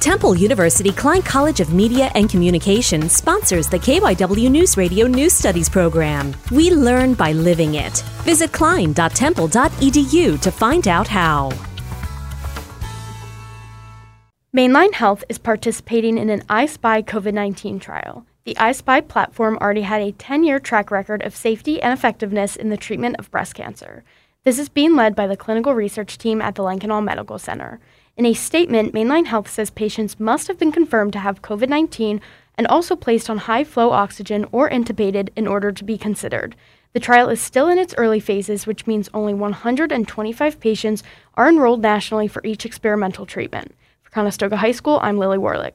Temple University Klein College of Media and Communication sponsors the KYW News Radio News Studies program. We learn by living it. Visit klein.temple.edu to find out how. Main Line Health is participating in an iSpy COVID 19 trial. The iSpy platform already had a 10 year track record of safety and effectiveness in the treatment of breast cancer. This is being led by the clinical research team at the Lankenau Medical Center. In a statement, Main Line Health says patients must have been confirmed to have COVID 19 and also placed on high flow oxygen or intubated in order to be considered. The trial is still in its early phases, which means only 125 patients are enrolled nationally for each experimental treatment. For Conestoga High School, I'm Lily Warlick.